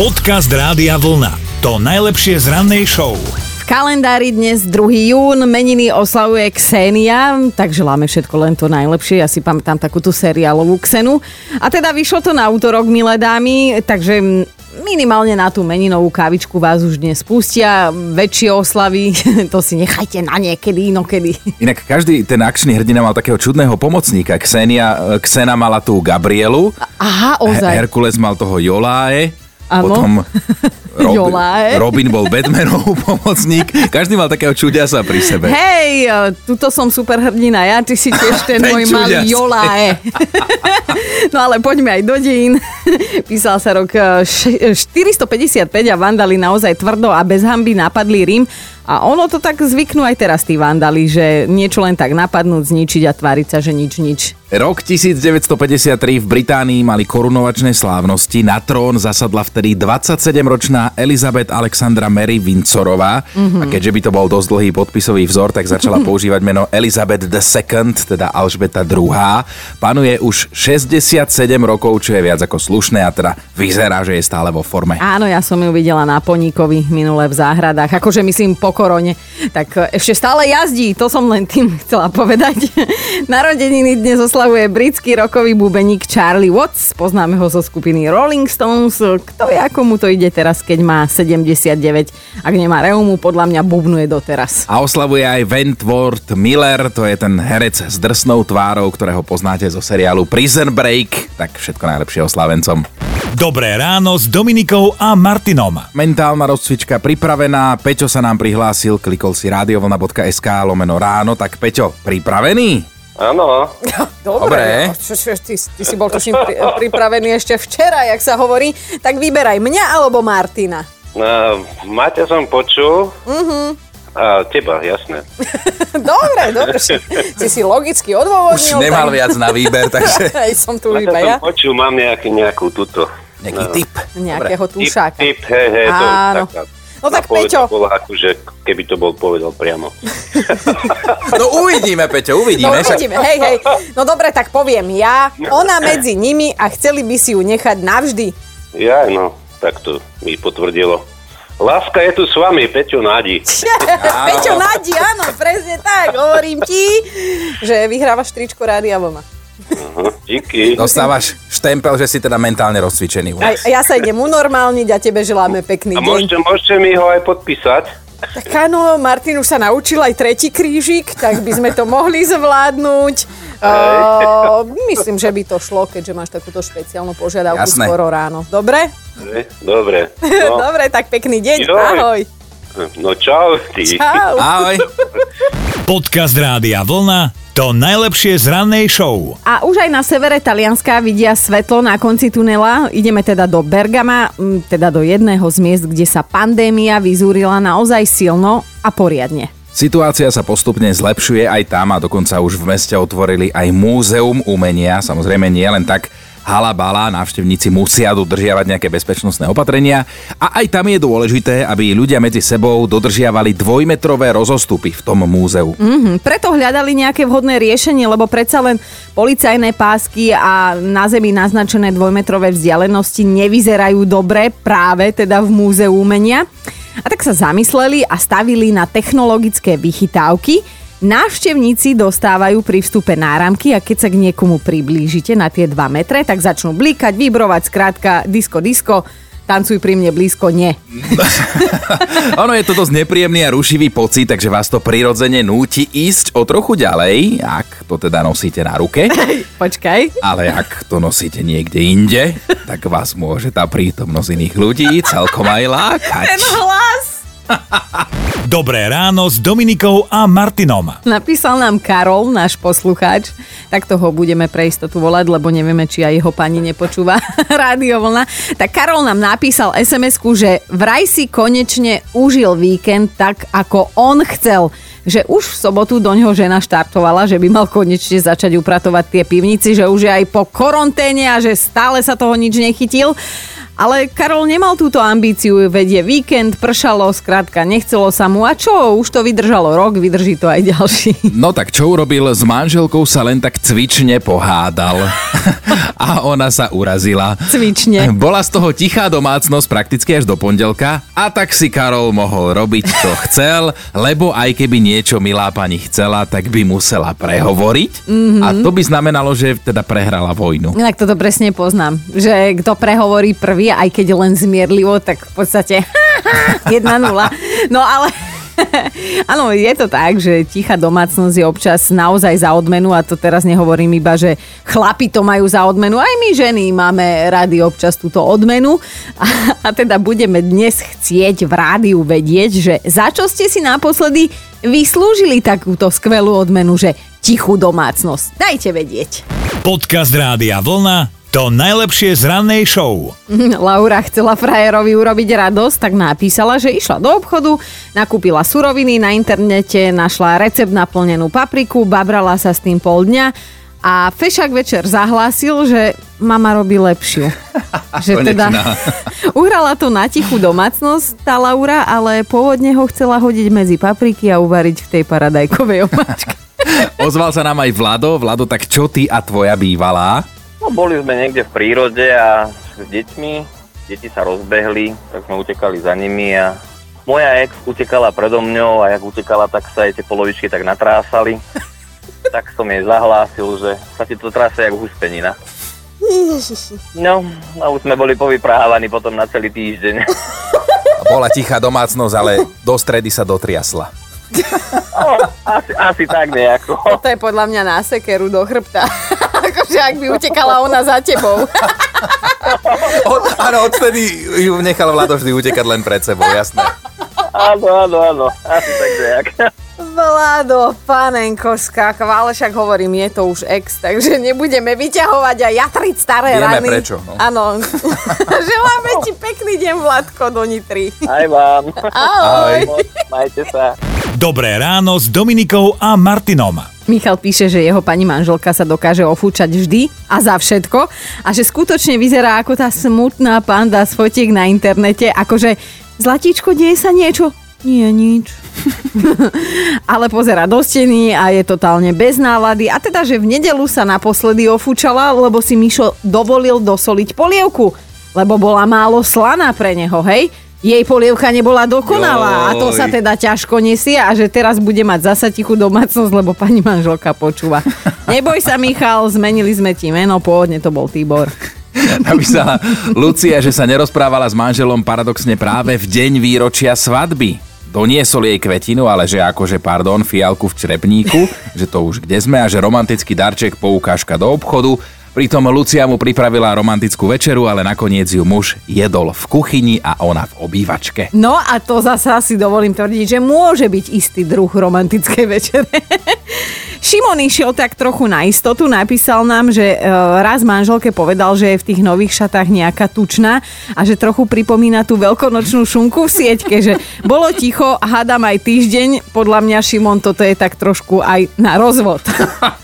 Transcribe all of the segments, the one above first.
Podcast Rádia Vlna. To najlepšie z rannej show. V kalendári dnes 2. jún, meniny oslavuje Ksenia, tak želáme všetko len to najlepšie. Ja si pamätám takú tú seriálovú Ksenu. A teda vyšlo to na útorok, milé dámy, takže minimálne na tú meninovú kávičku vás už dnes pustia. Väčšie oslavy, to si nechajte na niekedy, inokedy. Inak každý ten akčný hrdina mal takého čudného pomocníka. Ksenia, Ksena mala tú Gabrielu. Aha, ozaj. Herkules mal toho Joláe. Áno. Potom Rob, Joláe. Robin bol Batmanov pomocník. Každý mal takého čudiasa pri sebe. Hej, tuto som super hrdina, ja, ty si tiež ten, Ten môj malý čudias. Jolae. no ale poďme aj do dejín. Písal sa rok eh, š- 455 a vandali naozaj tvrdo a bez hamby napadli Rím. A ono to tak zvyknú aj teraz tí vandali, že niečo len tak napadnúť, zničiť a tváriť sa, že nič, nič. Rok 1953 v Británii mali korunovačné slávnosti. Na trón zasadla vtedy 27-ročná Elizabeth Alexandra Mary Windsorová. Mm-hmm. A keďže by to bol dosť dlhý podpisový vzor, tak začala používať meno Elizabeth II, teda Alžbeta II. Panuje už 67 rokov, čo je viac ako slušné a teda vyzerá, že je stále vo forme. Áno, ja som ju videla na Poníkovi minule v záhradách, akože myslím po korone. Tak e, ešte stále jazdí, to som len tým chcela povedať. Narodeniny dnes oslavuje britský rokový bubeník Charlie Watts, poznáme ho zo skupiny Rolling Stones. Kto vie, ako mu to ide teraz, keď má 79. Ak nemá reumu, podľa mňa bubnuje doteraz. A oslavuje aj Wentworth Miller, to je ten herec s drsnou tvárou, ktorého poznáte zo seriálu Prison Break. Tak všetko najlepšie oslavencom. Dobré ráno s Dominikou a Martinom. Mentálna rozcvička pripravená, Peťo sa nám prihlásil, klikol si radiovlna.sk lomeno ráno, tak Peťo, pripravený? Áno, Dobre. no, čo, čo, ty, ty si bol tuším pri, pripravený ešte včera, jak sa hovorí. Tak vyberaj mňa alebo Martina. uh, Maťa som počul. Uh-huh. A teba, jasné. Dobre, dobre. Si si logicky odôvodnil. Už nemal tak- viac na výber, takže som tu iba som ja. počul, mám nejaký, nejakú túto. Nejaký tip. Nejakého Tip, tušáka. tip, hej, hej, to Áno. taká No tak, Peťo. bola akože, keby to bol povedal priamo. No uvidíme, Peťo, No uvidíme. však- uvidíme, hej, hej. No dobre, tak poviem ja. Ona medzi nimi a chceli by si ju nechať navždy. Ja, no, tak to mi potvrdilo. Láska je tu s vami, Peťo Nádi. Peťo Nadi, áno, presne tak. Hovorím ti, že vyhrávaš tričko Rádia Vlna. Aha, díky. Dostávaš štempel, že si teda mentálne rozcvičený. A nás. ja sa idem unormálniť a tebe želáme pekný A deň. môžete, môžete mi ho aj podpísať? Tak áno, Martin už sa naučil aj tretí krížik, tak by sme to mohli zvládnuť. Uh, myslím, že by to šlo, keďže máš takúto špeciálnu požiadavku Jasné. skoro ráno. Dobre? Dobre, Dobre. No, Dobre, tak pekný deň. Joj. Ahoj. no čau, ty. Čau. Ahoj. Podcast Rádia Vlna. To najlepšie z rannej show. A už aj na severe Talianska vidia svetlo na konci tunela. Ideme teda do Bergama, teda do jedného z miest, kde sa pandémia vyzúrila naozaj silno a poriadne. Situácia sa postupne zlepšuje aj tam a dokonca už v meste otvorili aj múzeum umenia. Samozrejme nie len tak hala bala, návštevníci musia dodržiavať nejaké bezpečnostné opatrenia a aj tam je dôležité, aby ľudia medzi sebou dodržiavali dvojmetrové rozostupy v tom múzeu. Hm, preto hľadali nejaké vhodné riešenie, lebo predsa len policajné pásky a na zemi naznačené dvojmetrové vzdialenosti nevyzerajú dobre práve teda v múzeu umenia. A tak sa zamysleli a stavili na technologické vychytávky. Návštevníci dostávajú pri vstupe náramky a keď sa k niekomu priblížite na tie 2 metre, tak začnú blikať, vibrovať, skrátka disko, disko, tancuj pri mne blízko, nie. ono je to dosť nepríjemný a rušivý pocit, takže vás to prirodzene núti ísť o trochu ďalej, ak to teda nosíte na ruke. Počkaj. Ale ak to nosíte niekde inde, tak vás môže tá prítomnosť iných ľudí celkom aj lákať. Ten hlas! Dobré ráno s Dominikou a Martinom. Napísal nám Karol, náš poslucháč, tak toho budeme pre istotu volať, lebo nevieme, či aj jeho pani nepočúva rádio vlna. Tak Karol nám napísal sms že vraj si konečne užil víkend tak, ako on chcel že už v sobotu do ňoho žena štartovala, že by mal konečne začať upratovať tie pivnici, že už je aj po koronténe a že stále sa toho nič nechytil. Ale Karol nemal túto ambíciu, veď je víkend, pršalo, skrátka nechcelo sa mu a čo, už to vydržalo rok, vydrží to aj ďalší. No tak čo urobil? S manželkou sa len tak cvične pohádal. a ona sa urazila. Cvične. Bola z toho tichá domácnosť prakticky až do pondelka a tak si Karol mohol robiť, čo chcel, lebo aj keby niečo milá pani chcela, tak by musela prehovoriť. Mm-hmm. A to by znamenalo, že teda prehrala vojnu. Inak toto presne poznám, že kto prehovorí prvý, aj keď len zmierlivo, tak v podstate 1-0. No ale Áno, je to tak, že tichá domácnosť je občas naozaj za odmenu a to teraz nehovorím iba, že chlapi to majú za odmenu, aj my ženy máme rady občas túto odmenu a, a teda budeme dnes chcieť v rádiu vedieť, že za čo ste si naposledy vyslúžili takúto skvelú odmenu, že tichú domácnosť. Dajte vedieť. Podcast Rádia Vlna to najlepšie z rannej show. Laura chcela frajerovi urobiť radosť, tak napísala, že išla do obchodu, nakúpila suroviny, na internete našla recept na plnenú papriku, babrala sa s tým pol dňa a Fešak večer zahlásil, že mama robí lepšiu. že teda uhrala to na tichú domácnosť tá Laura, ale pôvodne ho chcela hodiť medzi papriky a uvariť v tej paradajkovej omáčke. Ozval sa nám aj Vlado. Vlado, tak čo ty a tvoja bývalá? No boli sme niekde v prírode a s deťmi, deti sa rozbehli, tak sme utekali za nimi a moja ex utekala predo mňou a jak utekala, tak sa aj tie polovičky tak natrásali. tak som jej zahlásil, že sa ti to trása jak huspenina. No, a už sme boli povyprávaní potom na celý týždeň. Bola tichá domácnosť, ale do stredy sa dotriasla. No, asi, asi tak nejako. To je podľa mňa na sekeru do chrbta akože ak by utekala ona za tebou. Od, áno, odtedy ju nechal Vlado vždy utekať len pred sebou, jasné. Áno, áno, áno, asi tak nejak. Vlado, panenko, ale však hovorím, je to už ex, takže nebudeme vyťahovať a jatriť staré Vieme rany. prečo. No. Áno. Želáme ti pekný deň, Vladko, do Nitry. Aj vám. Ahoj. Ahoj. Majte sa. Dobré ráno s Dominikou a Martinom. Michal píše, že jeho pani manželka sa dokáže ofúčať vždy a za všetko a že skutočne vyzerá ako tá smutná panda z fotiek na internete, akože Zlatíčko, deje sa niečo? Nie, nič. Ale pozera do steny a je totálne bez nálady. A teda, že v nedelu sa naposledy ofúčala, lebo si Mišo dovolil dosoliť polievku, lebo bola málo slaná pre neho, hej? Jej polievka nebola dokonalá Joj. a to sa teda ťažko nesie a že teraz bude mať zasa tichú domácnosť, lebo pani manželka počúva. Neboj sa, Michal, zmenili sme ti meno, pôvodne to bol Tibor. Napísala Lucia, že sa nerozprávala s manželom paradoxne práve v deň výročia svadby. Doniesol jej kvetinu, ale že akože, pardon, fialku v črepníku, že to už kde sme a že romantický darček poukážka do obchodu, Pritom Lucia mu pripravila romantickú večeru, ale nakoniec ju muž jedol v kuchyni a ona v obývačke. No a to zasa si dovolím tvrdiť, že môže byť istý druh romantickej večere. Šimon išiel tak trochu na istotu, napísal nám, že e, raz manželke povedal, že je v tých nových šatách nejaká tučná a že trochu pripomína tú veľkonočnú šunku v sieťke, že bolo ticho, hádam aj týždeň, podľa mňa Šimon toto je tak trošku aj na rozvod.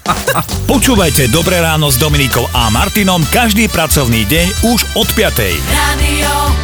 Počúvajte Dobré ráno s Dominikou a Martinom každý pracovný deň už od 5. Radio